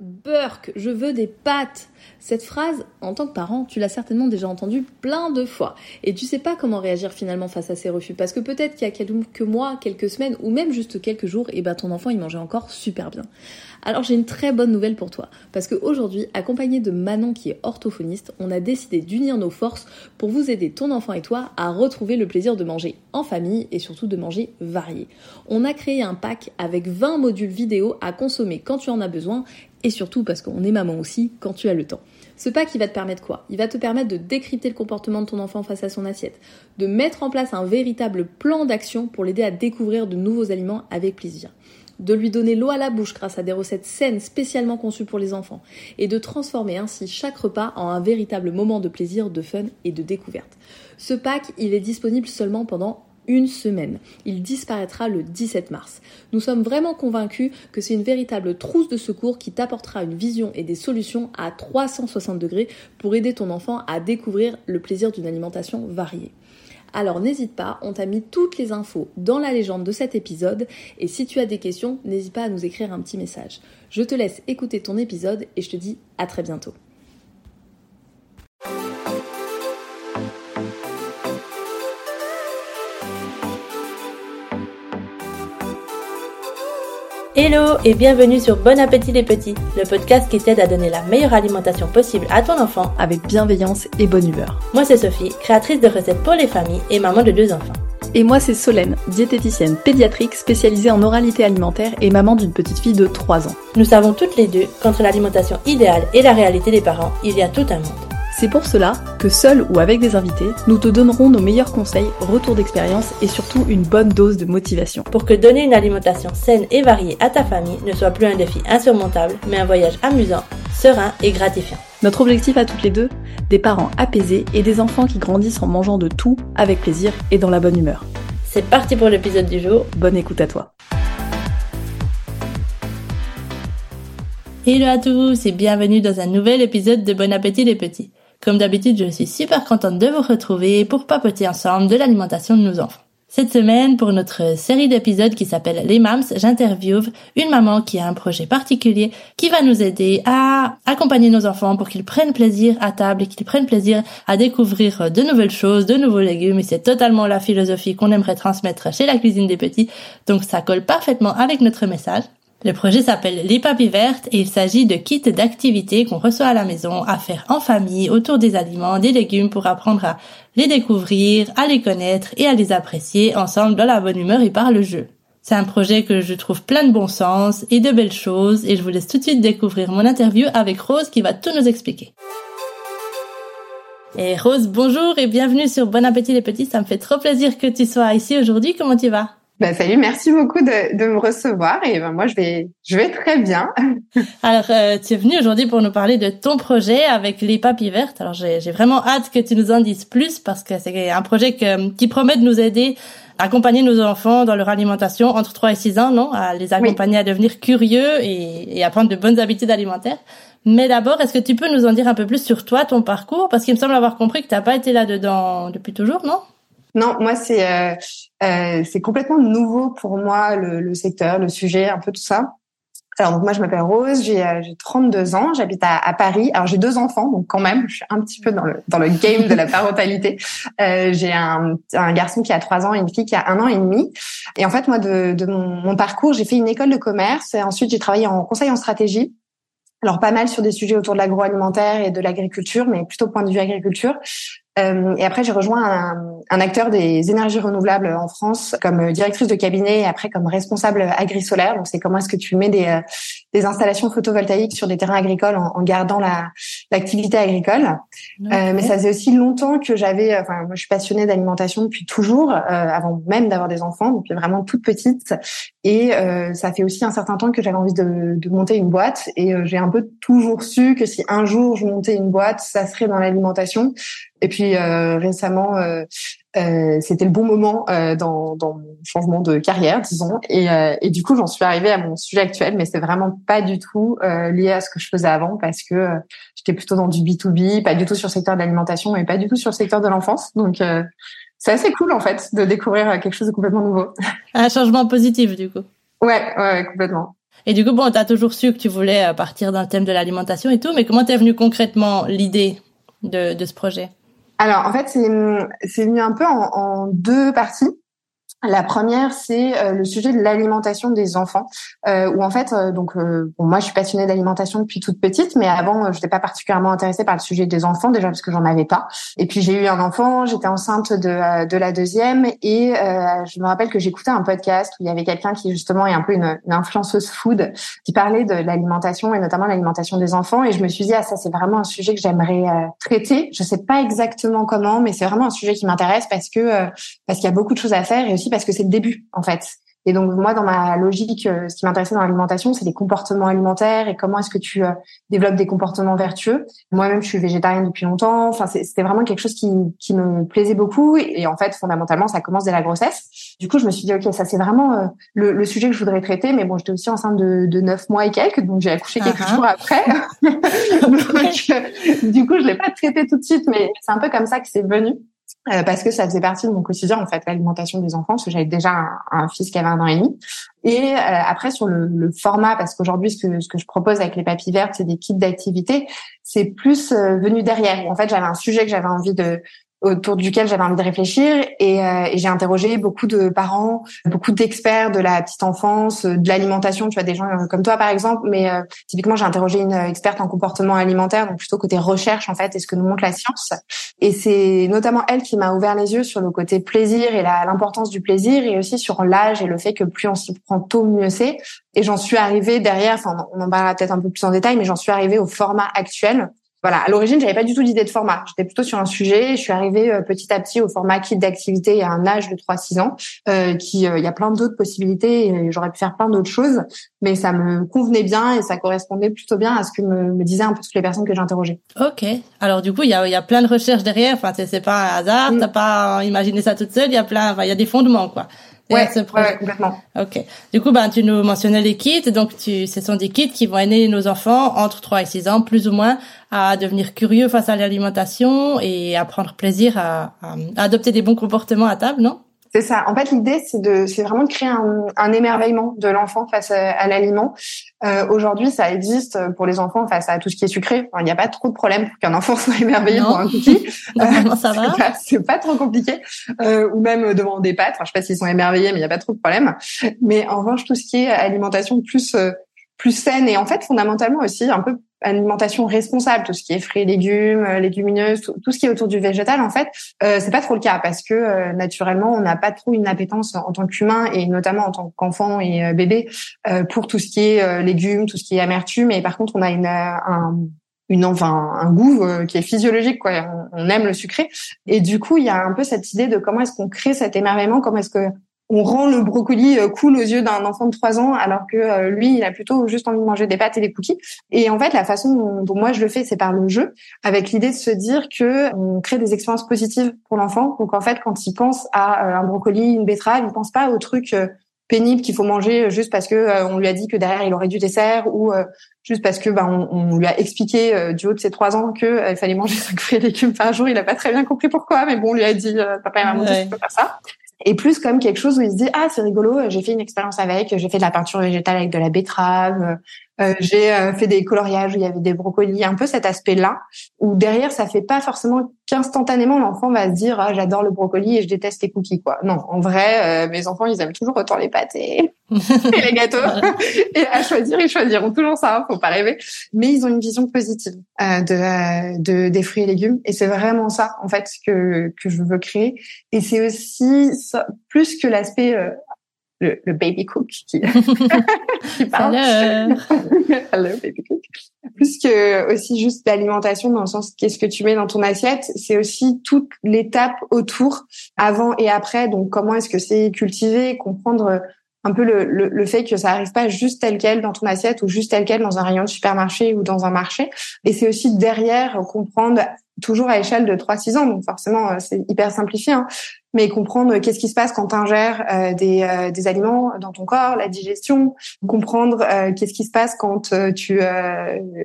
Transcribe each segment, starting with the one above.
Burk, je veux des pâtes. Cette phrase, en tant que parent, tu l'as certainement déjà entendue plein de fois. Et tu sais pas comment réagir finalement face à ces refus. Parce que peut-être qu'il y a quelques mois, quelques semaines, ou même juste quelques jours, et eh ben ton enfant il mangeait encore super bien. Alors j'ai une très bonne nouvelle pour toi. Parce qu'aujourd'hui, accompagné de Manon qui est orthophoniste, on a décidé d'unir nos forces pour vous aider, ton enfant et toi, à retrouver le plaisir de manger en famille et surtout de manger varié. On a créé un pack avec 20 modules vidéo à consommer quand tu en as besoin et surtout parce qu'on est maman aussi quand tu as le temps. Ce pack, il va te permettre quoi? Il va te permettre de décrypter le comportement de ton enfant face à son assiette, de mettre en place un véritable plan d'action pour l'aider à découvrir de nouveaux aliments avec plaisir de lui donner l'eau à la bouche grâce à des recettes saines spécialement conçues pour les enfants, et de transformer ainsi chaque repas en un véritable moment de plaisir, de fun et de découverte. Ce pack, il est disponible seulement pendant une semaine. Il disparaîtra le 17 mars. Nous sommes vraiment convaincus que c'est une véritable trousse de secours qui t'apportera une vision et des solutions à 360 degrés pour aider ton enfant à découvrir le plaisir d'une alimentation variée. Alors n'hésite pas, on t'a mis toutes les infos dans la légende de cet épisode et si tu as des questions, n'hésite pas à nous écrire un petit message. Je te laisse écouter ton épisode et je te dis à très bientôt. Hello et bienvenue sur Bon Appétit les Petits, le podcast qui t'aide à donner la meilleure alimentation possible à ton enfant avec bienveillance et bonne humeur. Moi c'est Sophie, créatrice de recettes pour les familles et maman de deux enfants. Et moi c'est Solène, diététicienne pédiatrique spécialisée en oralité alimentaire et maman d'une petite fille de 3 ans. Nous savons toutes les deux qu'entre l'alimentation idéale et la réalité des parents, il y a tout un monde. C'est pour cela que seul ou avec des invités, nous te donnerons nos meilleurs conseils, retours d'expérience et surtout une bonne dose de motivation. Pour que donner une alimentation saine et variée à ta famille ne soit plus un défi insurmontable, mais un voyage amusant, serein et gratifiant. Notre objectif à toutes les deux, des parents apaisés et des enfants qui grandissent en mangeant de tout avec plaisir et dans la bonne humeur. C'est parti pour l'épisode du jour. Bonne écoute à toi. Hello à tous et bienvenue dans un nouvel épisode de Bon Appétit les petits. Comme d'habitude, je suis super contente de vous retrouver pour papoter ensemble de l'alimentation de nos enfants. Cette semaine, pour notre série d'épisodes qui s'appelle Les Mams, j'interviewe une maman qui a un projet particulier qui va nous aider à accompagner nos enfants pour qu'ils prennent plaisir à table et qu'ils prennent plaisir à découvrir de nouvelles choses, de nouveaux légumes. Et c'est totalement la philosophie qu'on aimerait transmettre chez la cuisine des petits. Donc ça colle parfaitement avec notre message. Le projet s'appelle Les Papilles Vertes et il s'agit de kits d'activités qu'on reçoit à la maison à faire en famille autour des aliments, des légumes pour apprendre à les découvrir, à les connaître et à les apprécier ensemble dans la bonne humeur et par le jeu. C'est un projet que je trouve plein de bon sens et de belles choses et je vous laisse tout de suite découvrir mon interview avec Rose qui va tout nous expliquer. Et Rose, bonjour et bienvenue sur Bon Appétit les petits. Ça me fait trop plaisir que tu sois ici aujourd'hui. Comment tu vas? Bah, salut, merci beaucoup de, de me recevoir et ben moi je vais je vais très bien. Alors euh, tu es venu aujourd'hui pour nous parler de ton projet avec les papilles vertes. Alors j'ai vraiment hâte que tu nous en dises plus parce que c'est un projet qui promet de nous aider à accompagner nos enfants dans leur alimentation entre 3 et 6 ans, non? À les accompagner à devenir curieux et, et à prendre de bonnes habitudes alimentaires. Mais d'abord, est-ce que tu peux nous en dire un peu plus sur toi, ton parcours? Parce qu'il me semble avoir compris que tu n'as pas été là-dedans depuis toujours, non? Non, moi c'est euh, euh, c'est complètement nouveau pour moi le, le, secteur, le sujet, un peu tout ça. Alors donc moi je m'appelle Rose, j'ai euh, j'ai 32 ans, j'habite à, à, Paris. Alors j'ai deux enfants, donc quand même je suis un petit peu dans le dans le game de la parentalité. Euh, j'ai un, un garçon qui a trois ans et une fille qui a un an et demi. Et en fait moi de, de mon, mon parcours j'ai fait une école de commerce et ensuite j'ai travaillé en conseil en stratégie. Alors pas mal sur des sujets autour de l'agroalimentaire et de l'agriculture, mais plutôt point de vue agriculture. Euh, et après, j'ai rejoint un, acteur des énergies renouvelables en France comme directrice de cabinet et après comme responsable agri-solaire. Donc, c'est comment est-ce que tu mets des, euh, des installations photovoltaïques sur des terrains agricoles en, en gardant la l'activité agricole. Euh, mais ça faisait aussi longtemps que j'avais. Enfin, moi, je suis passionnée d'alimentation depuis toujours, euh, avant même d'avoir des enfants, depuis vraiment toute petite. Et euh, ça fait aussi un certain temps que j'avais envie de, de, monter une boîte. Et j'ai un peu toujours su que si un jour je montais une boîte, ça serait dans l'alimentation. Et puis euh, récemment, euh, euh, c'était le bon moment euh, dans, dans mon changement de carrière, disons. Et, euh, et du coup, j'en suis arrivée à mon sujet actuel, mais c'est vraiment pas du tout lié à ce que je faisais avant parce que j'étais plutôt dans du B2B, pas du tout sur le secteur de l'alimentation et pas du tout sur le secteur de l'enfance. Donc c'est assez cool en fait de découvrir quelque chose de complètement nouveau. Un changement positif du coup. Ouais, ouais, complètement. Et du coup, bon, t'as toujours su que tu voulais euh, partir le thème de l'alimentation et tout, mais comment t'es venue concrètement l'idée de, de ce projet? Alors, en fait, c'est venu un peu en, en deux parties. La première, c'est euh, le sujet de l'alimentation des enfants, euh, où en fait, euh, donc euh, bon, moi, je suis passionnée d'alimentation depuis toute petite, mais avant, je n'étais pas particulièrement intéressée par le sujet des enfants déjà parce que j'en avais pas. Et puis j'ai eu un enfant, j'étais enceinte de, de la deuxième, et je me rappelle que j'écoutais un podcast où il y avait quelqu'un qui justement est un peu une, une influenceuse food qui parlait de l'alimentation et notamment l'alimentation des enfants, et je me suis dit ah ça c'est vraiment un sujet que j'aimerais traiter. Je sais pas exactement comment, mais c'est vraiment un sujet qui m'intéresse parce que parce qu'il y a beaucoup de choses à faire et aussi parce que c'est le début en fait. Et donc moi, dans ma logique, euh, ce qui m'intéressait dans l'alimentation, c'est les comportements alimentaires et comment est-ce que tu euh, développes des comportements vertueux. Moi-même, je suis végétarienne depuis longtemps. Enfin, c'était vraiment quelque chose qui, qui me plaisait beaucoup. Et, en fait, fondamentalement, ça commence dès la grossesse. Du coup, je me suis dit, ok, ça c'est vraiment euh, le, le, sujet que je voudrais traiter. Mais bon, j'étais aussi enceinte de, de 9 mois et quelques, donc j'ai accouché quelques uh-huh. jours après. donc, du coup, je l'ai pas traité tout de suite, mais c'est un peu comme ça que c'est venu. Euh, parce que ça faisait partie de mon quotidien en fait l'alimentation des enfants parce que j'avais déjà un, fils qui avait un an et demi. Et euh, après sur le, format parce qu'aujourd'hui ce que ce que je propose avec les papilles vertes c'est des kits d'activité c'est plus euh, venu derrière. En fait j'avais un sujet que j'avais envie de autour duquel j'avais envie de réfléchir et, euh, et j'ai interrogé beaucoup de parents, beaucoup d'experts de la petite enfance, de l'alimentation, tu vois des gens euh, comme toi par exemple, mais euh, typiquement j'ai interrogé une experte en comportement alimentaire, donc plutôt côté recherche en fait, et ce que nous montre la science. Et c'est notamment elle qui m'a ouvert les yeux sur le côté plaisir et l'importance du plaisir et aussi sur l'âge et le fait que plus on s'y prend tôt mieux c'est. Et j'en suis arrivée derrière, enfin on en parlera peut-être un peu plus en détail, mais j'en suis arrivée au format actuel voilà, à l'origine, j'avais pas du tout d'idée de format. J'étais plutôt sur un sujet. Je suis arrivée euh, petit à petit au format kit d'activité à un âge de 3-6 ans, euh, qui euh, il y a plein d'autres possibilités. Et j'aurais pu faire plein d'autres choses, mais ça me convenait bien et ça correspondait plutôt bien à ce que me, me disaient un peu toutes les personnes que j'interrogeais. Ok. Alors du coup, il y a, y a plein de recherches derrière. Enfin, c'est pas un hasard. Mm. T'as pas imaginé ça toute seule. Il y a plein. Enfin, il y a des fondements, quoi. Ouais, ouais, complètement. Ok. Du coup, ben, tu nous mentionnais les kits. Donc, tu, ce sont des kits qui vont aider nos enfants entre 3 et 6 ans, plus ou moins, à devenir curieux face à l'alimentation et à prendre plaisir à, à adopter des bons comportements à table, non? C'est ça. En fait, l'idée, c'est de, c'est vraiment de créer un, un émerveillement de l'enfant face à, l'aliment. Euh, aujourd'hui, ça existe pour les enfants face à tout ce qui est sucré. il n'y a pas trop de problème pour qu'un enfant soit émerveillé pour un cookie. euh, ça va. C'est pas, trop compliqué. Euh, ou même devant des pâtes. Enfin, je sais pas s'ils sont émerveillés, mais il n'y a pas trop de problème. Mais en revanche, tout ce qui est alimentation plus euh, plus saine et en fait fondamentalement aussi un peu alimentation responsable, tout ce qui est fruits légumes, euh, légumineuses, tout, ce qui est autour du végétal, en fait, euh, c'est pas trop le cas parce que euh, naturellement, on n'a pas trop une appétence en tant qu'humain et notamment en tant qu'enfant et euh, bébé pour tout ce qui est légumes, tout ce qui est amertume. Et par contre, on a une un, une enfin un goût qui est physiologique quoi on, on, aime le sucré et du coup il y a un peu cette idée de comment est-ce qu'on crée cet émerveillement comment est-ce que on rend le brocoli euh, cool aux yeux d'un enfant de 3 ans alors que euh, lui il a plutôt juste envie de manger des pâtes et des cookies et en fait la façon dont, moi je le fais c'est par le jeu avec l'idée de se dire que on crée des expériences positives pour l'enfant donc en fait quand il pense à euh, un brocoli une betterave il pense pas au truc pénible qu'il faut manger juste parce que on lui a dit que derrière il aurait du dessert ou juste parce que bah, on, on, lui a expliqué du haut de ses trois ans que il fallait manger cinq fruits et légumes par jour. Il a pas très bien compris pourquoi, mais bon, on lui a dit papa et maman, ouais. tu peux faire ça et plus comme quelque chose où il se dit ah c'est rigolo j'ai fait une expérience avec j'ai fait de la peinture végétale avec de la betterave euh, j'ai euh, fait des coloriages où il y avait des brocolis un peu cet aspect là où derrière ça fait pas forcément qu'instantanément l'enfant va se dire ah j'adore le brocoli et je déteste les cookies quoi. Non en vrai euh, mes enfants ils aiment toujours autant les pâtes et, les gâteaux. Et à choisir ils choisiront toujours ça hein, faut pas rêver. Mais ils ont une vision positive de, de des fruits et légumes et c'est vraiment ça en fait que que je veux créer. Et c'est aussi plus que l'aspect euh, le, le, baby cook qui, qui parle. Hello, baby cook. Plus que aussi juste l'alimentation dans le sens qu'est-ce que tu mets dans ton assiette, c'est aussi toute l'étape autour, avant et après. Donc comment est-ce que c'est cultivé, comprendre un peu le, le, le, fait que ça arrive pas juste tel quel dans ton assiette ou juste tel quel dans un rayon de supermarché ou dans un marché. Et c'est aussi derrière comprendre toujours à échelle de 3-6 ans, donc forcément c'est hyper simplifié, hein, mais comprendre qu'est-ce qui se passe quand tu ingères euh, des, euh, des, aliments dans ton corps, la digestion, comprendre euh, qu'est-ce qui se passe quand tu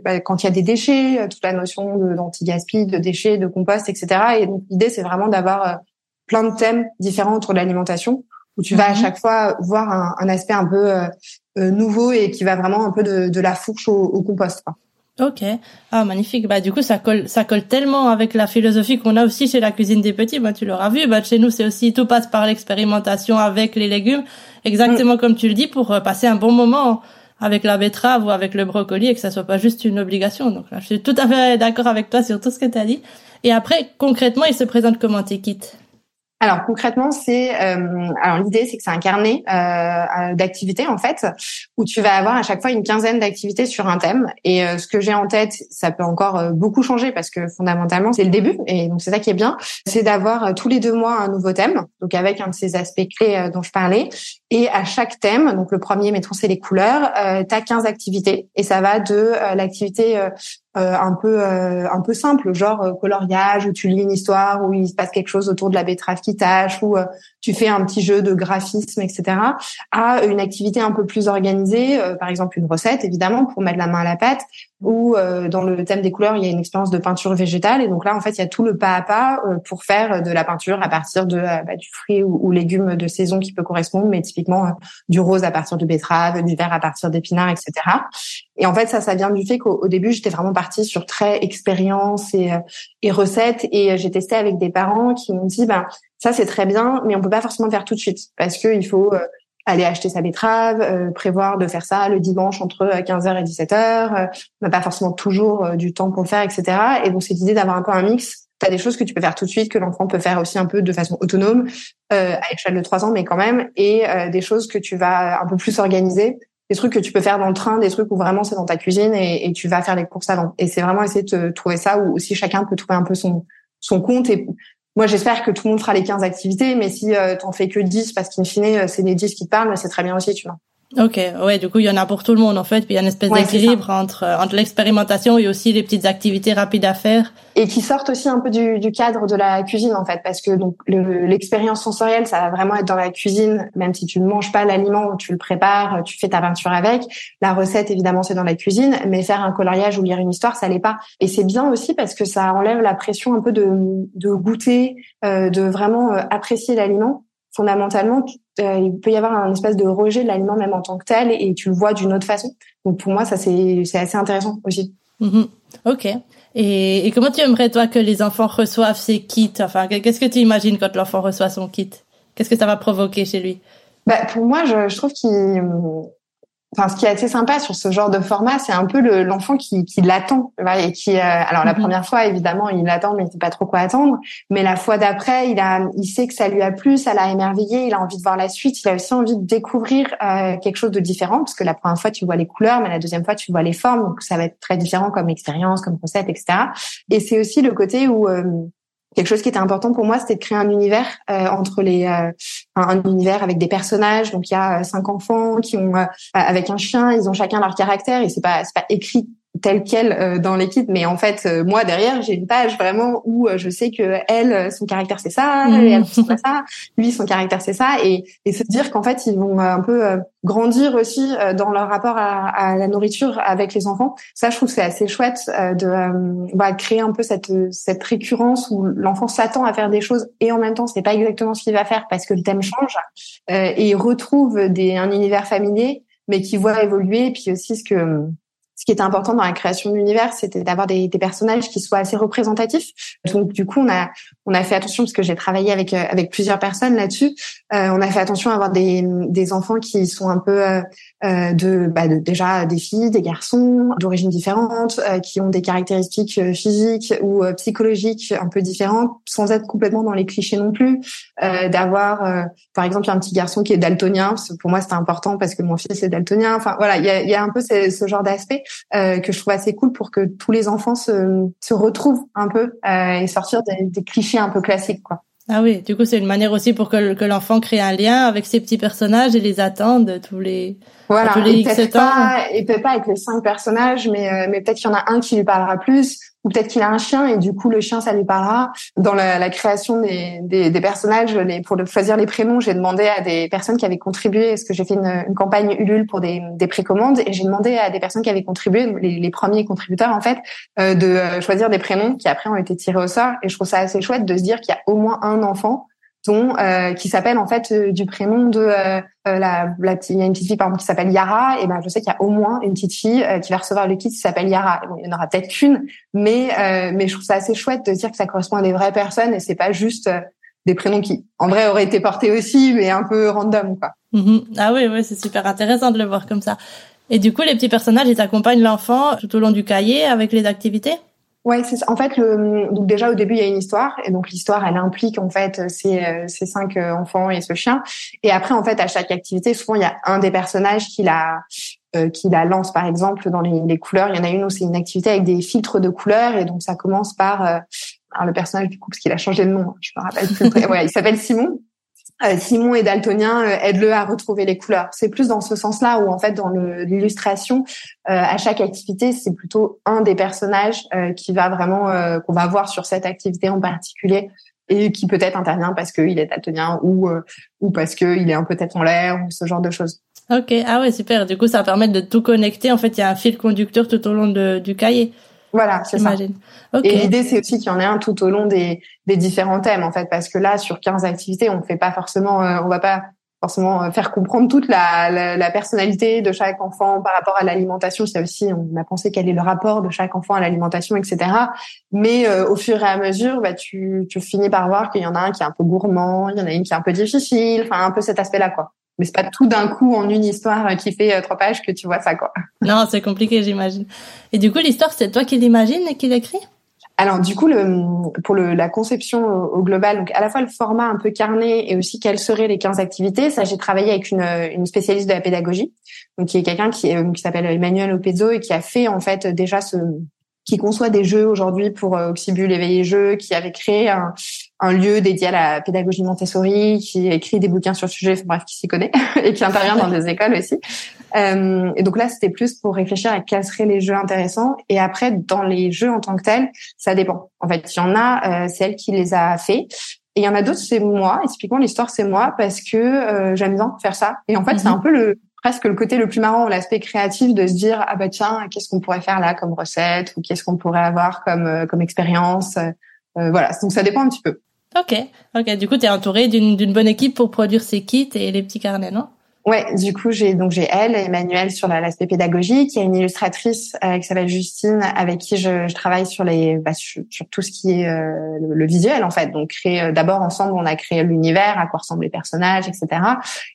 bah, quand il y a des déchets, toute la notion d'anti-gaspi, de déchets, de compost, etc. Et donc l'idée c'est vraiment d'avoir plein de thèmes différents autour de l'alimentation où tu vas à mhm. chaque fois voir un, un aspect un peu nouveau et qui va vraiment un peu de, de la fourche au, au compost. Quoi. Ok, ah magnifique. Bah du coup ça colle, ça colle tellement avec la philosophie qu'on a aussi chez la cuisine des petits. Bah tu l'auras vu. Bah chez nous c'est aussi tout passe par l'expérimentation avec les légumes, exactement mm. comme tu le dis, pour euh, passer un bon moment avec la betterave ou avec le brocoli et que ça soit pas juste une obligation. Donc là, je suis tout à fait d'accord avec toi sur tout ce que tu as dit. Et après concrètement, il se présente comment tes kits? Alors concrètement, c'est euh, alors l'idée c'est que c'est un carnet euh, euh, d'activités en fait où tu vas avoir à chaque fois une quinzaine d'activités sur un thème. Et ce que j'ai en tête, ça peut encore beaucoup changer parce que fondamentalement c'est le début et donc c'est ça qui est bien, c'est d'avoir tous les deux mois un nouveau thème donc avec un de ces aspects clés dont je parlais et à chaque thème, donc le premier mettons c'est les couleurs, tu as 15 activités et ça va de l'activité euh, un peu euh, un peu simple, genre euh, coloriage où tu lis une histoire où il se passe quelque chose autour de la betterave qui tâche ou tu fais un petit jeu de graphisme, etc. À une activité un peu plus organisée, par exemple une recette évidemment pour mettre la main à la pâte, ou dans le thème des couleurs il y a une expérience de peinture végétale et donc là en fait il y a tout le pas à pas pour faire de la peinture à partir de bah, du fruit ou, ou, légumes de saison qui peut correspondre, mais typiquement du rose à partir de betterave, du vert à partir d'épinards, etc. Et en fait ça ça vient du fait qu'au début j'étais vraiment sur très expérience et, euh, et recettes. Et euh, j'ai testé avec des parents qui m'ont dit, ben ça c'est très bien, mais on peut pas forcément faire tout de suite parce que il faut euh, aller acheter sa betterave, prévoir de faire ça le dimanche entre 15h et 17h. on n'a pas forcément toujours du temps pour le faire, etc. Et donc cette idée d'avoir un peu un mix. Tu des choses que tu peux faire tout de suite, que l'enfant peut faire aussi un peu de façon autonome, à échelle de 3 ans, mais quand même, et des choses que tu vas un peu plus organiser des trucs que tu peux faire dans le train, des trucs où vraiment c'est dans ta cuisine et, et, tu vas faire les courses avant. Et c'est vraiment essayer de trouver ça où aussi chacun peut trouver un peu son son compte. Et moi, j'espère que tout le monde fera les 15 activités, mais si euh, t'en fais que 10 parce qu'in fine, euh, c'est les 10 qui te parlent, c'est très bien aussi, tu vois. Ok, ouais, du coup, il y en a pour tout le monde en fait, puis il y a une espèce d'équilibre entre euh, entre l'expérimentation et aussi les petites activités rapides à faire. Et qui sortent aussi un peu du, du cadre de la cuisine en fait, parce que donc l'expérience sensorielle, ça va vraiment être dans la cuisine, même si tu ne manges pas l'aliment, tu le prépares, tu fais ta peinture avec. La recette, évidemment, c'est dans la cuisine, mais faire un coloriage ou lire une histoire, ça l'est pas. Et c'est bien aussi parce que ça enlève la pression un peu de, de goûter, euh, de vraiment euh, apprécier l'aliment fondamentalement, euh, il peut y avoir un espèce de rejet de l'aliment même en tant que tel et tu le vois d'une autre façon. Donc pour moi, ça c'est assez intéressant aussi. Mm-hmm. Ok. Et, et, comment tu aimerais toi que les enfants reçoivent ces kits? Enfin, qu'est-ce que tu imagines quand l'enfant reçoit son kit? Qu'est-ce que ça va provoquer chez lui? Bah, pour moi, je, je trouve qu'il enfin, ce qui est assez sympa sur ce genre de format, c'est un peu l'enfant qui, qui l'attend, et qui, euh, alors la mhm. première fois évidemment il l'attend, mais il sait pas trop quoi attendre. Mais la fois d'après, il a, il sait que ça lui a plu, ça l'a émerveillé, il a envie de voir la suite, il a aussi envie de découvrir euh, quelque chose de différent, parce que la première fois tu vois les couleurs, mais la deuxième fois tu vois les formes, donc ça va être très différent comme expérience, comme recette, etc. Et c'est aussi le côté où euh, quelque chose qui était important pour moi, c'était de créer un univers euh, entre les euh, un, univers avec des personnages. Donc il y a euh, cinq enfants qui ont avec un chien, ils ont chacun leur caractère et c'est pas c'est pas écrit tel quel euh, dans l'équipe mais en fait euh, moi derrière j'ai une page vraiment où euh, je sais que elle son caractère c'est ça mmh. elle ça lui son caractère c'est ça et et se dire qu'en fait ils vont un peu grandir aussi dans leur rapport à, à, la nourriture avec les enfants ça je trouve c'est assez chouette de bah, créer un peu cette cette récurrence où l'enfant s'attend à faire des choses et en même temps c'est pas exactement ce qu'il va faire parce que le thème change et il retrouve des un univers familier mais qui voit évoluer puis aussi ce que ce qui était important dans la création de l'univers, c'était d'avoir des, des, personnages qui soient assez représentatifs. Donc du coup, on a on a fait attention parce que j'ai travaillé avec euh, avec plusieurs personnes là-dessus. Euh, on a fait attention à avoir des des enfants qui sont un peu euh, euh de, bah, de, déjà des filles, des garçons d'origine différente, euh, qui ont des caractéristiques physiques ou psychologiques un peu différentes, sans être complètement dans les clichés non plus. d'avoir par exemple un petit garçon qui est daltonien. Pour moi, c'était important parce que mon fils est daltonien. Enfin voilà, il y a, y a un peu ce genre d'aspect. Euh, que je trouve assez cool pour que tous les enfants se, retrouvent un peu euh, et sortir des, des, clichés un peu classiques quoi. Ah oui, du coup c'est une manière aussi pour que l'enfant crée un lien avec ses petits personnages et les attende tous les voilà, X temps. Pas, et peut-être pas avec les cinq personnages, mais euh, mais peut-être qu'il y en a un qui lui parlera plus ou peut-être qu'il a un chien et du coup le chien ça lui parlera. Dans la, la création des, des, des, personnages, les, pour choisir les prénoms, j'ai demandé à des personnes qui avaient contribué, parce que j'ai fait une, une, campagne Ulule pour des, des précommandes et j'ai demandé à des personnes qui avaient contribué, les, les premiers contributeurs en fait, euh, de euh, choisir des prénoms qui après ont été tirés au sort. Et je trouve ça assez chouette de se dire qu'il y a au moins un enfant dont euh, qui s'appelle en fait euh, du prénom de euh, la, la petite, il y a une petite fille par exemple qui s'appelle Yara et ben je sais qu'il y a au moins une petite fille qui va recevoir le kit qui s'appelle Yara. Bon, il y en aura peut-être qu'une, mais mais je trouve ça assez chouette de dire que ça correspond à des vraies personnes et c'est pas juste des prénoms qui en vrai auraient été portés aussi mais un peu random quoi. Mm-hmm. Ah oui oui c'est super intéressant de le voir comme ça. Et du coup les petits personnages ils accompagnent l'enfant tout au long du cahier avec les activités? Ouais, c'est en fait le donc déjà au début il y a une histoire. Et donc l'histoire elle implique en fait ces euh, ces cinq euh, enfants et ce chien. Et après en fait à chaque activité souvent il y a un des personnages qui la euh, qui la lance par exemple dans les, les couleurs. Il y en a une où c'est une activité avec des filtres de couleurs. Et donc ça commence par euh, le personnage du coup parce qu'il a changé de nom, je me rappelle plus. ouais, il s'appelle Simon Simon est daltonien, euh, aide-le à retrouver les couleurs. C'est plus dans ce sens-là où en fait dans l'illustration, euh, à chaque activité, c'est plutôt un des personnages qui va vraiment qu'on va voir sur cette activité en particulier et qui peut-être intervient parce qu'il est daltonien ou ou parce qu'il est un peu tête en l'air ou ce genre de choses. Ok, ah ouais super. Du coup, ça va permettre de tout connecter. En fait, il y a un fil conducteur tout au long de, du cahier. Voilà, c'est ça. Et l'idée, c'est aussi qu'il y en ait un tout au long des, des différents thèmes, en fait, parce que là, sur 15 activités, on fait pas forcément, euh, on va pas forcément euh, faire comprendre toute la, la, la, personnalité de chaque enfant par rapport à l'alimentation. C'est aussi, on a pensé quel est le rapport de chaque enfant à l'alimentation, etc. Mais euh, au fur et à mesure, bah, tu, tu finis par voir qu'il y en a un qui est un peu gourmand, il y en a une qui est un peu difficile, enfin un peu cet aspect-là, quoi mais c'est pas tout d'un coup en une histoire qui fait euh, trois pages que tu vois ça quoi. Non, c'est compliqué, j'imagine. Et du coup, l'histoire, c'est toi qui l'imagine et qui l'écris? Alors du coup, le, pour le, la conception au, global, donc à la fois le format un peu carné et aussi quelles seraient les 15 activités, ça j'ai travaillé avec une, une spécialiste de la pédagogie, donc qui est quelqu'un qui, qui s'appelle Emmanuel Opezzo et qui a fait en fait déjà ce, qui conçoit des jeux aujourd'hui pour euh, Oxybul éveiller jeux, qui avait créé un, un, lieu dédié à la pédagogie Montessori, qui écrit des bouquins sur le sujet, bref, qui s'y connaît et qui intervient dans des écoles aussi. Euh, et donc là, c'était plus pour réfléchir à quels seraient les jeux intéressants. Et après, dans les jeux en tant que tels, ça dépend. En fait, il y en a, euh, c'est elle qui les a fait. Et il y en a d'autres, c'est moi. Et typiquement, l'histoire, c'est moi parce que euh, j'aime bien faire ça. Et en fait, c'est mhm. un peu le presque le côté le plus marrant, l'aspect créatif de se dire ah bah tiens qu'est-ce qu'on pourrait faire là comme recette ou qu'est-ce qu'on pourrait avoir comme euh, comme expérience. Euh, euh, voilà, donc ça dépend un petit peu. Ok, ok. Du coup, tu es entouré d'une bonne équipe pour produire ces kits et les petits carnets, non? Ouais, du coup j'ai donc j'ai elle, Emmanuel sur l'aspect pédagogique, il y a une illustratrice euh, qui s'appelle Justine avec qui je, je travaille sur les bah, sur, tout ce qui est euh, le, visuel en fait. Donc créer euh, d'abord ensemble on a créé l'univers, à quoi ressemblent les personnages, etc.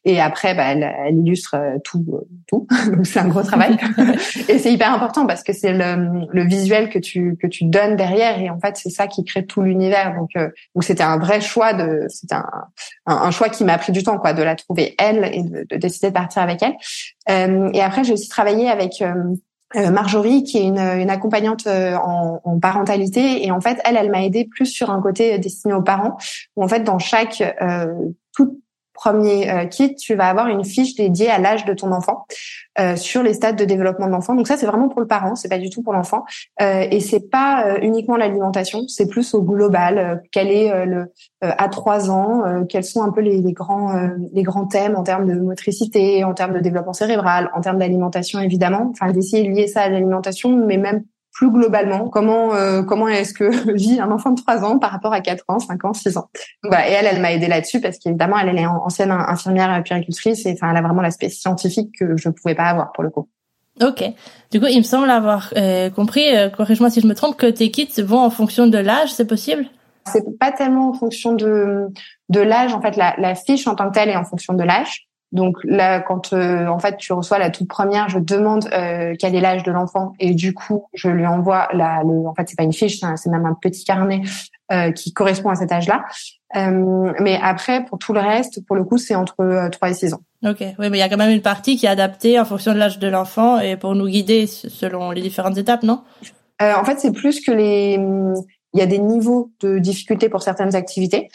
Et après bah, elle, elle illustre tout tout. donc c'est un gros travail et c'est hyper important parce que c'est le, le visuel que tu que tu donnes derrière et en fait c'est ça qui crée tout l'univers. Donc donc c'était un vrai choix de c'était un, un, choix qui m'a pris du temps quoi de la trouver elle et de, de décidé de partir avec elle. Euh, et après, j'ai aussi travaillé avec euh, euh, Marjorie, qui est une, une accompagnante en, en, parentalité, et en fait, elle, elle m'a aidé plus sur un côté destiné aux parents, où en fait, dans chaque euh, tout premier euh, kit, tu vas avoir une fiche dédiée à l'âge de ton enfant euh, sur les stades de développement de l'enfant. Donc ça, c'est vraiment pour le parent, c'est pas du tout pour l'enfant. Euh, et c'est pas euh, uniquement l'alimentation, c'est plus au global. quel est le à trois ans, quels sont un peu les, les grands les grands thèmes en termes de motricité, en termes de développement cérébral, en termes d'alimentation évidemment. Enfin, d'essayer de lier ça à l'alimentation, mais même plus globalement, comment euh, comment est-ce que vit un enfant de 3 ans par rapport à 4 ans, 5 ans, 6 ans. Bah, et elle, elle m'a aidé là-dessus parce qu'évidemment, elle, elle est ancienne infirmière puéricultrice et enfin, elle a vraiment l'aspect scientifique que je ne pouvais pas avoir pour le coup. Ok. Du coup, il me semble avoir euh, compris, euh, corrige-moi si je me trompe, que tes kits vont en fonction de l'âge, c'est possible? C'est pas tellement en fonction de de l'âge. En fait, la, la fiche en tant que telle est en fonction de l'âge. Donc là, quand euh, en fait tu reçois la toute première, je demande euh, quel est l'âge de l'enfant et du coup je lui envoie la. Le, en fait, c'est pas une fiche, c'est même un petit carnet euh, qui correspond à cet âge-là. Euh, mais après, pour tout le reste, pour le coup, c'est entre 3 et 6 ans. Ok, oui, mais il y a quand même une partie qui est adaptée en fonction de l'âge de l'enfant et pour nous guider selon les différentes étapes, non? En fait, c'est plus que les. Il y a des niveaux de difficulté pour certaines activités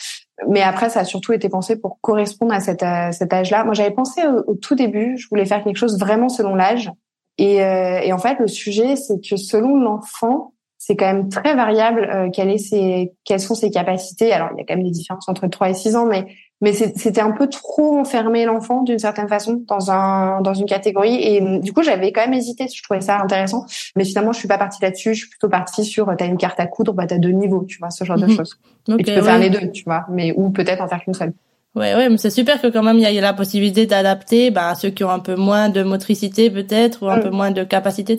mais après, ça a surtout été pensé pour correspondre à, cet âge-là. Moi, j'avais pensé au, tout début, je voulais faire quelque chose vraiment selon l'âge. Et, euh, et, en fait, le sujet, c'est que selon l'enfant, c'est quand même très variable euh, quelles sont ses capacités. Alors, il y a quand même des différences entre 3 et 6 ans, mais mais c'était un peu trop enfermer l'enfant d'une certaine façon dans un dans une catégorie et du coup j'avais quand même hésité je trouvais ça intéressant mais finalement je suis pas partie là-dessus je suis plutôt partie sur t'as une carte à coudre bah t'as deux niveaux tu vois ce genre de mhm. choses et tu peux faire les deux tu vois mais ou peut-être en faire qu'une seule Ouais, ouais, mais c'est super que quand même il y ait la possibilité d'adapter bah, à ceux qui ont un peu moins de motricité peut-être ou un mm. peu moins de capacité.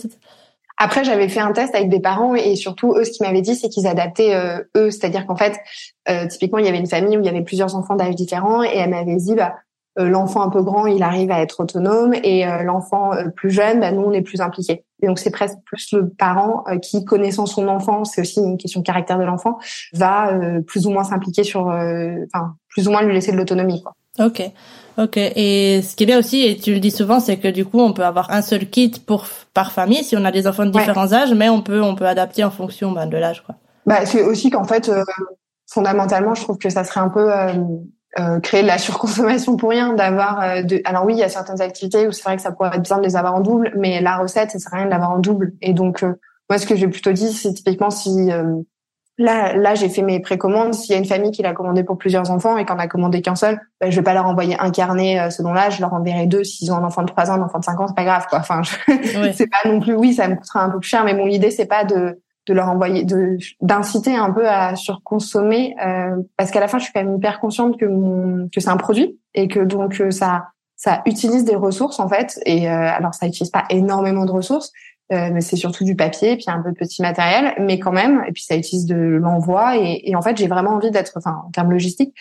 Après, j'avais fait un test avec des parents et surtout eux, ce qu'ils m'avaient dit, c'est qu'ils adaptaient euh, eux, c'est-à-dire qu'en fait, euh, typiquement, il y avait une famille où il y avait plusieurs enfants d'âge différents et elle m'avait dit, bah, euh, l'enfant un peu grand, il arrive à être autonome et l'enfant plus jeune, bah, nous, on est plus impliqués. Et donc, c'est presque plus le parent qui, connaissant son enfant, c'est aussi une question de caractère de l'enfant, va plus ou moins s'impliquer sur, enfin, plus ou moins lui laisser de l'autonomie, quoi. Ok. Ok. Et ce qui est bien aussi, et tu le dis souvent, c'est que du coup, on peut avoir un seul kit pour par famille si on a des enfants de différents âges, mais on peut on peut adapter en fonction ben, de l'âge, quoi. Bah, c'est aussi qu'en fait, euh, fondamentalement, je trouve que ça serait un peu euh, euh, créer de la surconsommation pour rien d'avoir. de... Alors oui, il y a certaines activités où c'est vrai que ça pourrait être bien de les avoir en double, mais la recette, ça sert à rien de l'avoir en double. Et donc, moi, ce que j'ai plutôt dit, c'est typiquement si Là, là, j'ai fait mes précommandes. S'il y a une famille qui l'a commandé pour plusieurs enfants et qu'on a commandé qu'un seul, ben, je vais pas leur envoyer un carnet euh, selon l'âge. Je leur enverrai deux s'ils ont un enfant de 3 ans, un enfant de 5 ans, c'est pas grave, quoi. Enfin, c'est pas non plus. Oui, ça me coûtera un peu plus cher, mais mon idée c'est pas de de leur envoyer, de d'inciter un peu à surconsommer, euh, parce qu'à la fin, je suis quand même hyper consciente que mon, que c'est un produit et que donc euh, ça ça utilise des ressources en fait. Et euh, alors, ça utilise pas énormément de ressources, euh, mais c'est surtout du papier, puis un peu de petit matériel, mais quand même, et puis ça utilise de l'envoi, et, et, en fait j'ai vraiment envie d'être, enfin en termes logistiques,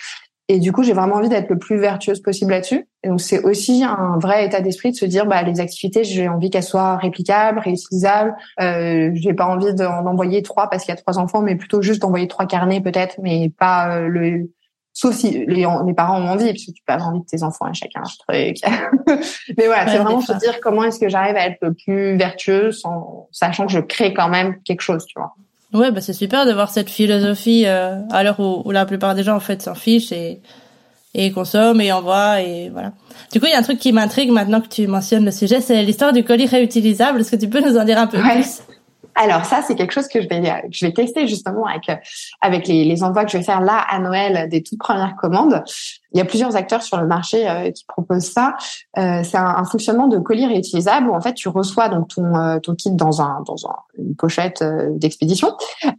et du coup j'ai vraiment envie d'être le plus vertueuse possible là-dessus. Et donc c'est aussi un vrai état d'esprit de se dire, bah les activités, j'ai envie qu'elles soient réplicables, réutilisables. Euh, j'ai pas envie d'en envoyer trois parce qu'il y a trois enfants, mais plutôt juste d'envoyer trois carnets peut-être, mais pas euh, le Sauf si les, les, parents ont envie, parce que tu peux avoir envie de tes enfants à chacun un truc. Mais voilà, c'est vraiment se dire comment est-ce que j'arrive à être le plus vertueuse, en sachant que je crée quand même quelque chose, tu vois. Ouais, bah c'est super d'avoir cette philosophie euh, à l'heure où, où, la plupart des gens en fait s'en fichent et et consomment et envoient et voilà. Du coup, il y a un truc qui m'intrigue maintenant que tu mentionnes le sujet, c'est l'histoire du colis réutilisable. Est-ce que tu peux nous en dire un peu plus? Alors ça, c'est quelque chose que je vais tester justement avec avec les, les envois que je vais faire là à Noël des toutes premières commandes. Il y a plusieurs acteurs sur le marché euh, qui proposent ça. Euh, c'est un, un, fonctionnement de colis réutilisable où en fait tu reçois donc ton euh, ton kit dans un dans un, une pochette euh, d'expédition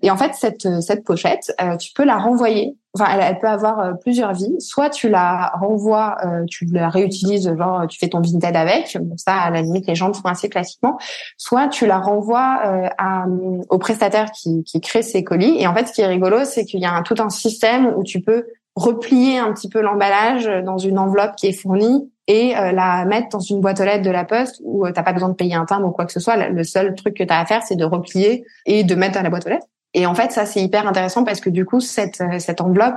et en fait cette cette pochette tu peux la renvoyer. Enfin, elle, elle peut avoir plusieurs vies. Soit tu la renvoies, tu la réutilises, genre tu fais ton Vinted avec. Bon, ça, à la limite, les gens le font assez classiquement. Soit tu la renvoies à, au prestataire qui, qui crée ces colis. Et en fait, ce qui est rigolo, c'est qu'il y a un, tout un système où tu peux replier un petit peu l'emballage dans une enveloppe qui est fournie et euh, la mettre dans une boîte aux lettres de la poste où euh, t'as pas besoin de payer un timbre ou quoi que ce soit. Le seul truc que tu as à faire, c'est de replier et de mettre dans la boîte aux lettres. Et en fait, ça c'est hyper intéressant parce que du coup, cette, euh, cette enveloppe,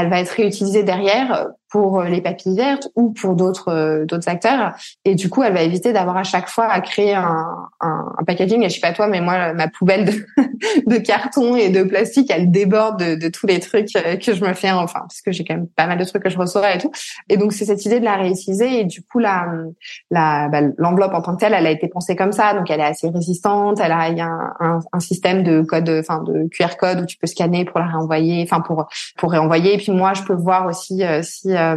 elle va être réutilisée derrière pour les papilles vertes ou pour d'autres d'autres acteurs. Et du coup, elle va éviter d'avoir à chaque fois à créer un, un, un, packaging. Et je sais pas toi, mais moi, ma poubelle de, de carton et de plastique, elle déborde de, de, tous les trucs que je me fais. Enfin, parce que j'ai quand même pas mal de trucs que je reçois et tout. Et donc, c'est cette idée de la réutiliser. Et du coup, la la bah, l'enveloppe en tant que telle, elle a été pensée comme ça. Donc, elle est assez résistante. Elle a il y a un, un, système de code, enfin de QR code où tu peux scanner pour la réenvoyer, enfin pour pour réenvoyer. Moi, je peux voir aussi euh, si euh,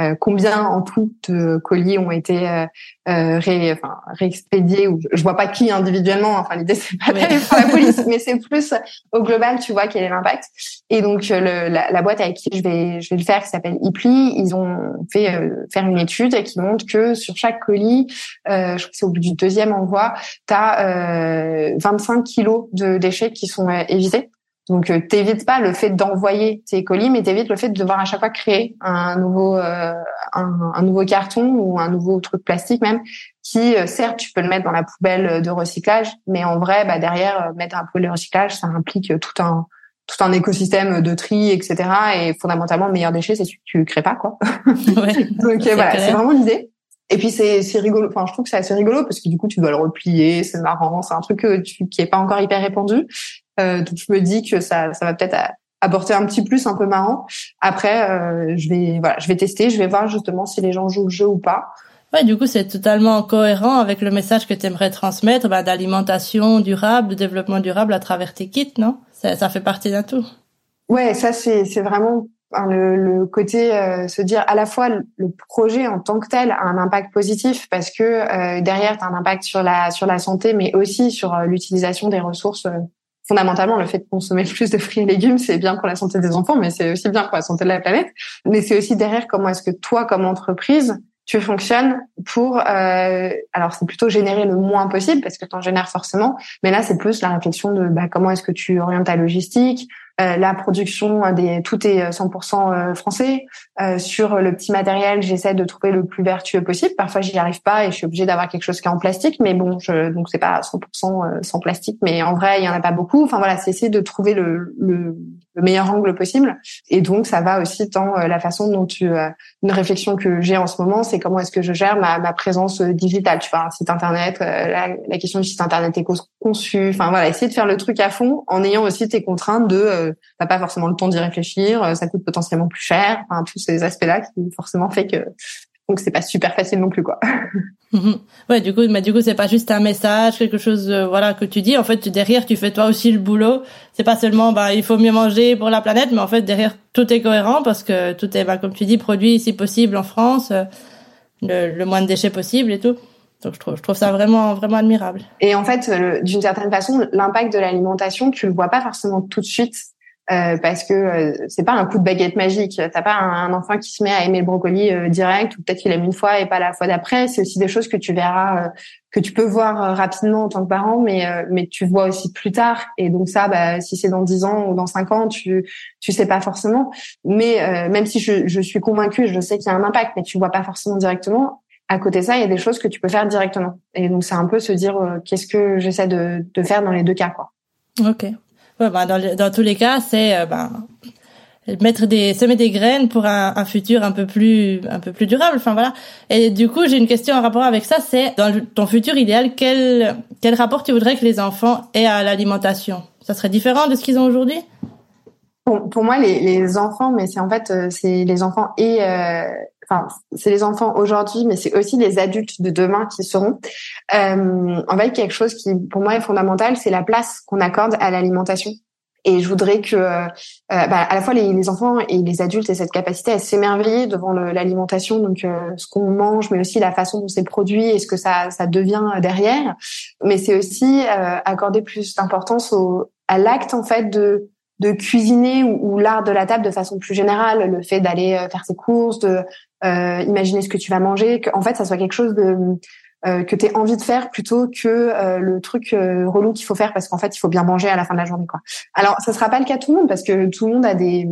euh, combien en tout de colis ont été euh, ré, enfin, réexpédiés. Ou je vois pas qui individuellement. Enfin, l'idée c'est pas d'aller la police, mais c'est plus au global, tu vois quel est l'impact. Et donc le, la, la, boîte avec qui je vais je vais le faire, qui s'appelle Ipli, ils ont fait faire une étude qui montre que sur chaque colis, je crois que c'est au bout du deuxième envoi, tu as 25 kilos de déchets qui sont évités. Donc, euh, t'évites pas le fait d'envoyer tes colis, mais t'évites le fait de devoir à chaque fois créer un nouveau, euh, un, un, nouveau carton ou un nouveau truc plastique même, qui euh, certes tu peux le mettre dans la poubelle de recyclage, mais en vrai, bah derrière mettre un poubelle de recyclage, ça implique tout un tout un écosystème de tri, etc. Et fondamentalement, le meilleur déchet, c'est celui que tu crées pas, quoi. Ouais, Donc voilà, c'est vraiment l'idée. Et puis c'est c'est rigolo. Enfin, je trouve que c'est assez rigolo parce que du coup, tu dois le replier, c'est marrant, c'est un truc que tu, qui est pas encore hyper répandu. Euh, donc je me dis que ça, ça va peut-être apporter un petit plus un peu marrant. Après, euh, je vais voilà, je vais tester, je vais voir justement si les gens jouent le jeu ou pas. Ouais, du coup, c'est totalement cohérent avec le message que tu aimerais transmettre bah, d'alimentation durable, de développement durable à travers tes kits, non? Ça, ça fait partie d'un tout. Ouais, ça c'est c'est vraiment le, le, côté euh, se dire à la fois le, projet en tant que tel a un impact positif parce que euh, derrière tu as un impact sur la sur la santé mais aussi sur euh, l'utilisation des ressources fondamentalement le fait de consommer plus de fruits et légumes c'est bien pour la santé des enfants mais c'est aussi bien pour la santé de la planète. Mais c'est aussi derrière comment est-ce que toi comme entreprise tu fonctionnes pour alors c'est plutôt générer le moins possible parce que tu en génères forcément mais là c'est plus la réflexion de bah, comment est-ce que tu orientes ta logistique euh, la production des tout est 100% euh, français. Euh, sur le petit matériel, j'essaie de trouver le plus vertueux possible. Parfois, j'y arrive pas et je suis obligée d'avoir quelque chose qui est en plastique, mais bon, je, donc c'est pas 100% sans plastique, mais en vrai, il y en a pas beaucoup. Enfin voilà, c'est essayer de trouver le, le, le, meilleur angle possible. Et donc, ça va aussi tant la façon dont tu une réflexion que j'ai en ce moment, c'est comment est-ce que je gère ma, ma présence digitale. Tu vois, un site internet, la, la question du site internet est conçu. Enfin voilà, essayer de faire le truc à fond en ayant aussi tes contraintes de euh, t'as pas forcément le temps d'y réfléchir, euh, ça coûte potentiellement plus cher, enfin, tous ces aspects-là qui forcément fait que donc c'est pas super facile non plus quoi. Mhm. ouais, du coup, mais du coup c'est pas juste un message, quelque chose euh, voilà que tu dis. En fait, derrière tu fais toi aussi le boulot. C'est pas seulement bah il faut mieux manger pour la planète, mais en fait derrière tout est cohérent parce que tout est bah, comme tu dis produit si possible en France, euh, le, le moins de déchets possible et tout. Donc je trouve, je trouve ça vraiment vraiment admirable. Et en fait, d'une certaine façon, l'impact de l'alimentation, tu le vois pas forcément tout de suite euh, parce que euh, c'est pas un coup de baguette magique. T'as pas un, enfant qui se met à aimer le brocoli euh, direct, ou peut-être qu'il aime une fois et pas la fois d'après. C'est aussi des choses que tu verras, euh, que tu peux voir rapidement en tant que parent, mais mais tu vois aussi plus tard. Et donc ça, bah, si c'est dans 10 ans ou dans 5 ans, tu tu sais pas forcément. Mais même si je, je suis convaincue, je sais qu'il y a un impact, mais tu vois pas forcément directement. À côté de ça, il y a des choses que tu peux faire directement. Et donc c'est un peu se dire qu'est-ce que j'essaie de, de faire dans les deux cas, quoi. Ok, Ouais, bah, dans, dans, tous les cas, c'est bah, mettre des semer des graines pour un, un, futur un peu plus un peu plus durable. Enfin voilà. Et du coup, j'ai une question en rapport avec ça. C'est dans ton futur idéal, quel quel rapport tu voudrais que les enfants aient à l'alimentation? Ça serait différent de ce qu'ils ont aujourd'hui? Pour, pour, moi, les, les enfants, mais c'est en fait euh, c'est les enfants et euh, enfin, c'est les enfants aujourd'hui, mais c'est aussi les adultes de demain qui seront. Euh, en fait, quelque chose qui, pour moi, est fondamental, c'est la place qu'on accorde à l'alimentation. Et je voudrais que, euh, bah, à la fois les, enfants et les adultes aient cette capacité à s'émerveiller devant l'alimentation, donc euh, ce qu'on mange, mais aussi la façon dont c'est produit et ce que ça, ça devient derrière. Mais c'est aussi euh, accorder plus d'importance à l'acte en fait de de cuisiner ou, l'art de la table de façon plus générale, le fait d'aller euh, faire ses courses, de euh, imaginer ce que tu vas manger, qu'en fait ça soit quelque chose euh, que tu aies envie de faire plutôt que le truc euh, relou qu'il faut faire parce qu'en fait il faut bien manger à la fin de la journée quoi. Alors ça sera pas le cas de tout le monde parce que tout le monde a des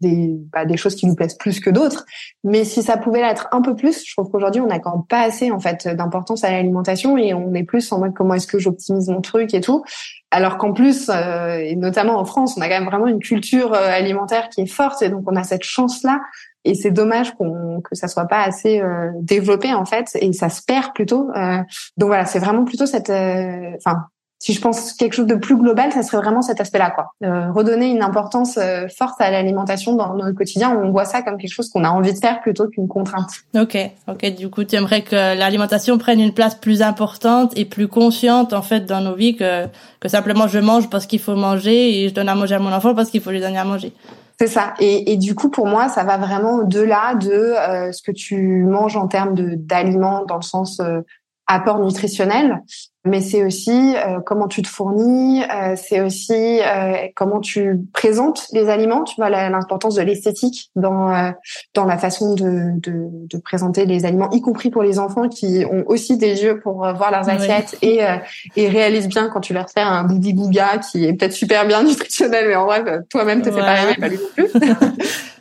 des, bah, des choses qui nous plaisent plus que d'autres. Mais si ça pouvait l'être un peu plus, je trouve qu'aujourd'hui on n'accorde pas assez en fait d'importance à l'alimentation et on est plus en mode comment est-ce que j'optimise mon truc et tout. Alors qu'en plus, euh, et notamment en France, on a quand même vraiment une culture euh, alimentaire qui est forte et donc on a cette chance-là. Et c'est dommage qu'on que ça soit pas assez euh, développé en fait et ça se perd plutôt. donc voilà, c'est vraiment plutôt cette, enfin si je pense quelque chose de plus global, ça serait vraiment cet aspect-là, quoi. Euh, redonner une importance euh, forte à l'alimentation dans notre quotidien. Où on voit ça comme quelque chose qu'on a envie de faire plutôt qu'une contrainte. Ok, ok. Du coup, tu aimerais que l'alimentation prenne une place plus importante et plus consciente en fait dans nos vies que que simplement je mange parce qu'il faut manger et je donne à manger à mon enfant parce qu'il faut lui donner à manger. C'est ça. Et, et, du coup, pour moi, ça va vraiment au-delà de euh, ce que tu manges en termes de d'aliments dans le sens apport nutritionnel, mais c'est aussi euh, comment tu te fournis, euh, c'est aussi euh, comment tu présentes les aliments. Tu vois l'importance de l'esthétique dans dans la façon de, de, de, présenter les aliments, y compris pour les enfants qui ont aussi des yeux pour voir leurs assiettes et et réalisent bien quand tu leur fais un booby bouga qui est peut-être super bien nutritionnel, mais en vrai toi-même te fais pas rêver, pas lui non plus.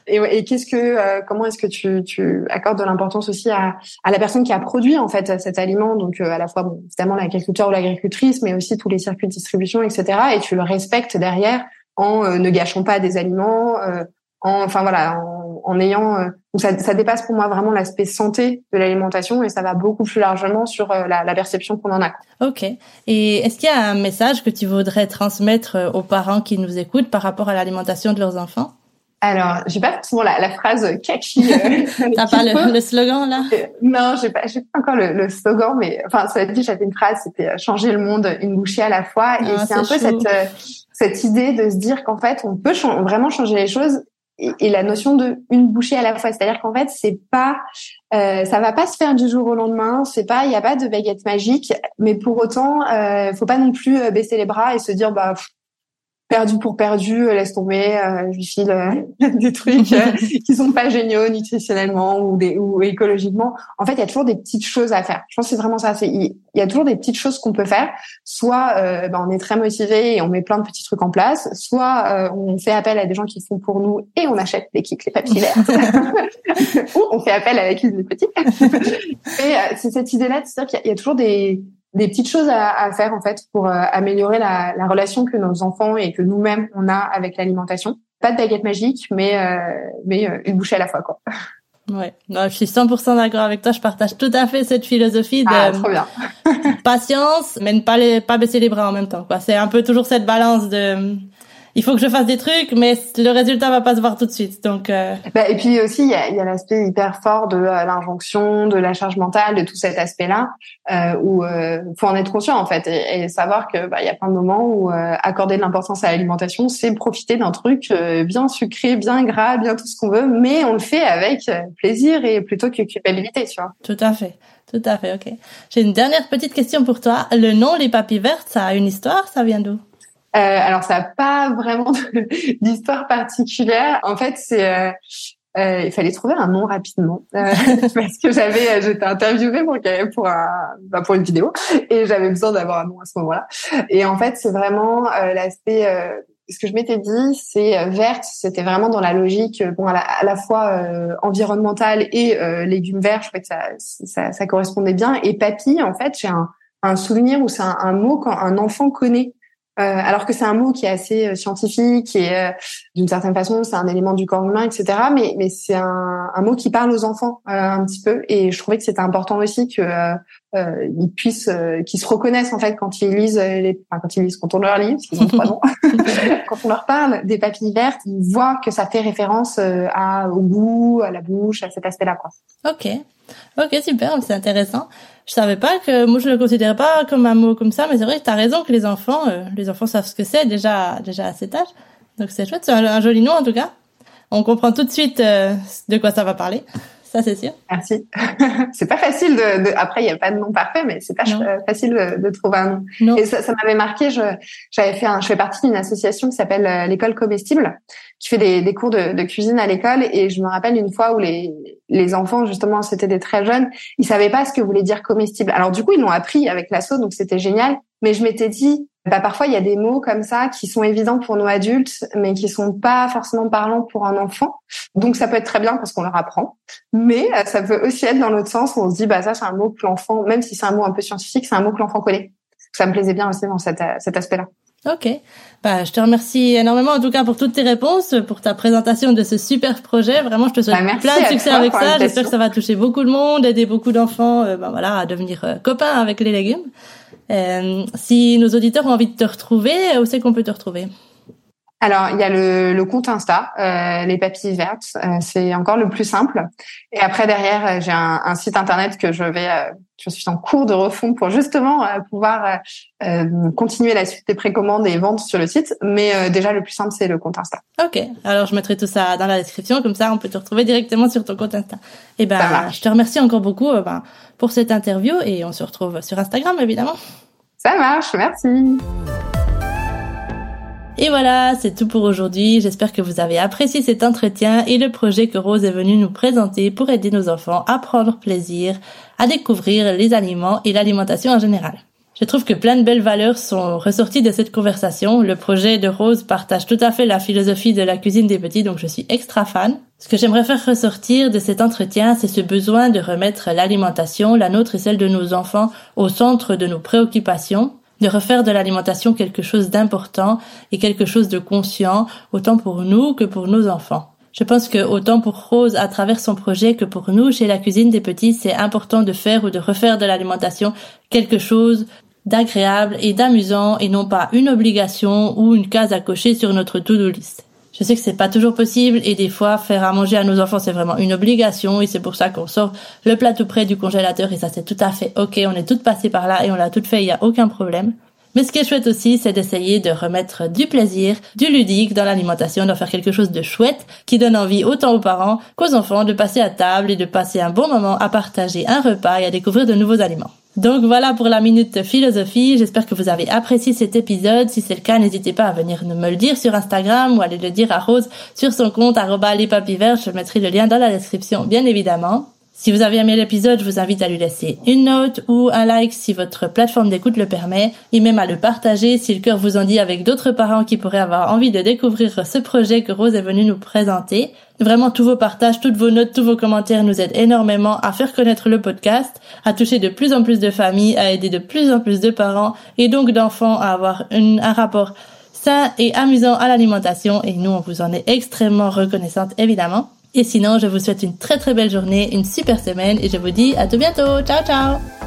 Et, et qu'est-ce que, euh, comment est-ce que tu, tu accordes de l'importance aussi à, à, la personne qui a produit en fait cet aliment, donc euh, à la fois bon, évidemment l'agriculteur ou l'agricultrice, mais aussi tous les circuits de distribution, etc. Et tu le respectes derrière en euh, ne gâchant pas des aliments, en, enfin voilà, en, en ayant. donc ça, ça, dépasse pour moi vraiment l'aspect santé de l'alimentation et ça va beaucoup plus largement sur la, la perception qu'on en a. Ok. Et est-ce qu'il y a un message que tu voudrais transmettre aux parents qui nous écoutent par rapport à l'alimentation de leurs enfants? Alors, j'ai pas forcément la, la phrase catchy. Euh, T'as pas le, slogan là? Euh, Non, j'ai pas, j'ai pas encore le, le, slogan, mais enfin, ça dit, j'avais une phrase, c'était euh, changer le monde une bouchée à la fois, et ah, c'est un peu cette cette idée de se dire qu'en fait, on peut vraiment changer les choses et, la notion de une bouchée à la fois. C'est-à-dire qu'en fait, c'est pas, euh, ça va pas se faire du jour au lendemain. C'est pas, il y a pas de baguette magique, mais pour autant, euh, faut pas non plus euh, baisser les bras et se dire bah perdu pour perdu, euh, laisse tomber, euh, je lui file euh, des trucs euh, qui sont pas géniaux nutritionnellement ou, des, ou écologiquement. En fait, il y a toujours des petites choses à faire. Je pense que c'est vraiment ça. Il y a toujours des petites choses qu'on peut faire. Soit ben, on est très motivé et on met plein de petits trucs en place. Soit on fait appel à des gens qui font pour nous et on achète les kits, les papiers verts. ou on fait appel à la cuisine des petits. et c'est cette idée-là de se dire qu'il y a toujours des des petites choses à, à, faire en fait pour euh, améliorer la, la, relation que nos enfants et que nous-mêmes on a avec l'alimentation. Pas de baguette magique, mais euh, mais euh, une bouchée à la fois quoi. Ouais, non, je suis 100% d'accord avec toi. Je partage tout à fait cette philosophie de ah, trop bien. patience, mais ne pas les, pas baisser les bras en même temps. Quoi. C'est un peu toujours cette balance de il faut que je fasse des trucs, mais le résultat va pas se voir tout de suite. Donc. Euh... Bah, et puis aussi, il y a, y a l'aspect hyper fort de euh, l'injonction, de la charge mentale, de tout cet aspect-là, euh, où euh, faut en être conscient en fait et, savoir que bah, il y a plein de moments où euh, accorder de l'importance à l'alimentation, c'est profiter d'un truc euh, bien sucré, bien gras, bien tout ce qu'on veut, mais on le fait avec plaisir et plutôt que culpabilité, tu vois. Tout à fait. Tout à fait, ok. J'ai une dernière petite question pour toi. Le nom Les Papilles Vertes, ça a une histoire, ça vient d'où? Alors ça n'a pas vraiment d'histoire particulière. En fait, c'est euh, euh, il fallait trouver un nom rapidement euh, parce que j'avais euh, j'étais interviewée pour pour un bah, pour une vidéo et j'avais besoin d'avoir un nom à ce moment-là. Et en fait, c'est vraiment euh, l'aspect ce que je m'étais dit, c'est verte, c'était vraiment dans la logique, bon, à la, à la fois environnementale et légumes verts. Je trouvais que ça, ça, ça, correspondait bien. Et papy, en fait, j'ai un, un souvenir où c'est un, un, mot quand un enfant connaît. Euh, alors que c'est un mot qui est assez euh, scientifique et euh, d'une certaine façon c'est un élément du corps humain, etc. Mais, mais c'est un, un, mot qui parle aux enfants un petit peu et je trouvais que c'était important aussi que ils puissent, qu'ils se reconnaissent en fait quand ils lisent les, enfin, quand ils lisent, quand on leur lit, parce qu'ils ont trois noms, quand on leur parle des papilles vertes, ils voient que ça fait référence à au goût, à la bouche, à cet aspect-là quoi. Ok, ok super, c'est intéressant. Je savais pas que moi je le considérais pas comme un mot comme ça, mais c'est vrai que tu as raison que les enfants, euh, les enfants savent ce que c'est déjà déjà à cet âge. Donc c'est chouette, c'est un, joli nom en tout cas. On comprend tout de suite euh, de quoi ça va parler. Ça c'est sûr. Merci. c'est pas facile de, de... après il y a pas de nom parfait, mais c'est pas facile de, de, trouver un nom. Non. Et ça, ça m'avait marqué. Je j'avais fait un, je fais partie d'une association qui s'appelle euh, l'école comestible qui fait des, des cours de, de, cuisine à l'école et je me rappelle une fois où les, les enfants justement c'était des très jeunes ils savaient pas ce que voulait dire comestible alors du coup ils l'ont appris avec l'assaut donc c'était génial mais je m'étais dit bah parfois il y a des mots comme ça qui sont évidents pour nos adultes mais qui sont pas forcément parlants pour un enfant donc ça peut être très bien parce qu'on leur apprend mais euh, ça peut aussi être dans l'autre sens où on se dit bah ça c'est un mot que l'enfant même si c'est un mot un peu scientifique c'est un mot que l'enfant connaît ça me plaisait bien aussi dans cet, cet aspect là Ok. Bah, je te remercie énormément en tout cas pour toutes tes réponses, pour ta présentation de ce super projet. Vraiment, je te souhaite bah, plein de succès avec ça. J'espère que ça va toucher beaucoup de monde, aider beaucoup d'enfants, euh, bah, voilà, à devenir euh, copains avec les légumes. Euh, si nos auditeurs ont envie de te retrouver, où c'est qu'on peut te retrouver? Alors, il y a le, le compte Insta, euh, les papilles vertes, euh, c'est encore le plus simple. Et après, derrière, euh, j'ai un, un, site internet que je vais, euh, je suis en cours de refonte pour justement pouvoir continuer la suite des précommandes et ventes sur le site. Mais déjà, le plus simple, c'est le compte Insta. Ok, alors je mettrai tout ça dans la description, comme ça, on peut te retrouver directement sur ton compte Insta. Et eh ben, je te remercie encore beaucoup ben, pour cette interview et on se retrouve sur Instagram, évidemment. Ça marche, merci. Et voilà, c'est tout pour aujourd'hui. J'espère que vous avez apprécié cet entretien et le projet que Rose est venue nous présenter pour aider nos enfants à prendre plaisir, à découvrir les aliments et l'alimentation en général. Je trouve que plein de belles valeurs sont ressorties de cette conversation. Le projet de Rose partage tout à fait la philosophie de la cuisine des petits, donc je suis extra fan. Ce que j'aimerais faire ressortir de cet entretien, c'est ce besoin de remettre l'alimentation, la nôtre et celle de nos enfants, au centre de nos préoccupations, de refaire de l'alimentation quelque chose d'important et quelque chose de conscient, autant pour nous que pour nos enfants. Je pense que autant pour Rose à travers son projet que pour nous chez la cuisine des petits, c'est important de faire ou de refaire de l'alimentation quelque chose d'agréable et d'amusant et non pas une obligation ou une case à cocher sur notre to-do list. Je sais que c'est pas toujours possible et des fois faire à manger à nos enfants c'est vraiment une obligation et c'est pour ça qu'on sort le plat tout près du congélateur et ça c'est tout à fait ok. On est toutes passées par là et on l'a toutes fait, il y a aucun problème. Mais ce qui est chouette aussi, c'est d'essayer de remettre du plaisir, du ludique dans l'alimentation, d'en faire quelque chose de chouette qui donne envie autant aux parents qu'aux enfants de passer à table et de passer un bon moment à partager un repas et à découvrir de nouveaux aliments. Donc voilà pour la minute philosophie. J'espère que vous avez apprécié cet épisode. Si c'est le cas, n'hésitez pas à venir me le dire sur Instagram ou aller le dire à Rose sur son compte @lespapivert. Je mettrai le lien dans la description, bien évidemment. Si vous avez aimé l'épisode, je vous invite à lui laisser une note ou un like si votre plateforme d'écoute le permet, et même à le partager si le cœur vous en dit avec d'autres parents qui pourraient avoir envie de découvrir ce projet que Rose est venue nous présenter. Vraiment, tous vos partages, toutes vos notes, tous vos commentaires nous aident énormément à faire connaître le podcast, à toucher de plus en plus de familles, à aider de plus en plus de parents et donc d'enfants à avoir un rapport sain et amusant à l'alimentation et nous, on vous en est extrêmement reconnaissante évidemment. Et sinon, je vous souhaite une très très belle journée, une super semaine et je vous dis à tout bientôt. Ciao ciao